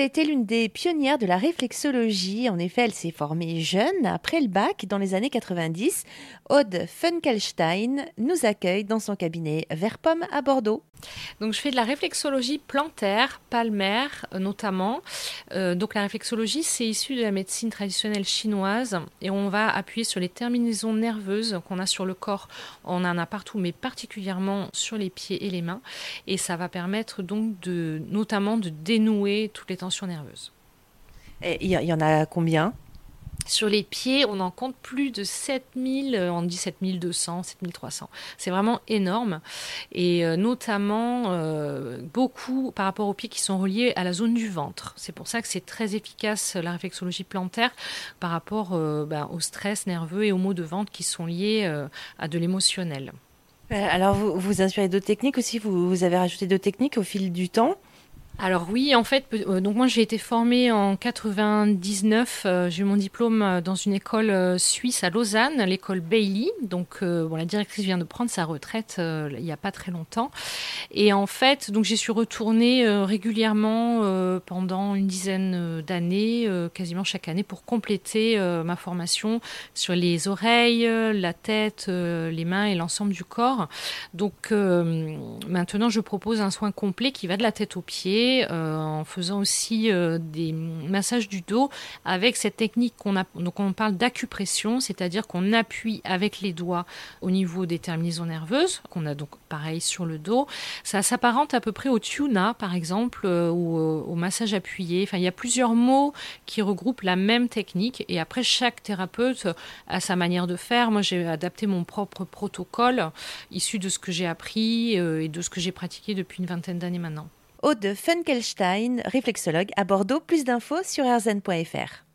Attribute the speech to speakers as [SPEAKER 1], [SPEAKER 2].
[SPEAKER 1] C'était l'une des pionnières de la réflexologie. En effet, elle s'est formée jeune, après le bac, dans les années 90. Aude Funkelstein nous accueille dans son cabinet Vert Pomme à Bordeaux.
[SPEAKER 2] Donc, je fais de la réflexologie plantaire, palmaire euh, notamment. Euh, donc, la réflexologie, c'est issu de la médecine traditionnelle chinoise et on va appuyer sur les terminaisons nerveuses qu'on a sur le corps. On en a partout, mais particulièrement sur les pieds et les mains. Et ça va permettre donc de, notamment de dénouer toutes les tensions nerveuses.
[SPEAKER 1] Il y en a combien?
[SPEAKER 2] Sur les pieds, on en compte plus de 7000, euh, on dit 7200, 7300. C'est vraiment énorme. Et euh, notamment, euh, beaucoup par rapport aux pieds qui sont reliés à la zone du ventre. C'est pour ça que c'est très efficace, la réflexologie plantaire, par rapport ben, au stress nerveux et aux maux de ventre qui sont liés à de l'émotionnel.
[SPEAKER 1] Alors, vous, vous inspirez d'autres techniques aussi? Vous, vous avez rajouté d'autres techniques au fil du temps?
[SPEAKER 2] Alors oui, en fait, euh, donc moi j'ai été formée en 99. Euh, j'ai eu mon diplôme euh, dans une école suisse à Lausanne, l'école Bailey. Donc bon, la directrice vient de prendre sa retraite il n'y a pas très longtemps. Et en fait, donc j'ai suis retourner régulièrement pendant une dizaine d'années, quasiment chaque année, pour compléter ma formation sur les oreilles, la tête, les mains et l'ensemble du corps. Donc maintenant, je propose un soin complet qui va de la tête aux pieds euh, en faisant aussi euh, des massages du dos avec cette technique qu'on a. Donc on parle d'acupression, c'est-à-dire qu'on appuie avec les doigts au niveau des terminaisons nerveuses, qu'on a donc pareil sur le dos. Ça s'apparente à peu près au tuna, par exemple, euh, ou au massage appuyé. Enfin, il y a plusieurs mots qui regroupent la même technique et après chaque thérapeute a sa manière de faire. Moi, j'ai adapté mon propre protocole issu de ce que j'ai appris et de ce que j'ai pratiqué depuis une vingtaine d'années maintenant.
[SPEAKER 1] Aude Funkelstein, réflexologue à Bordeaux. Plus d'infos sur rzn.fr.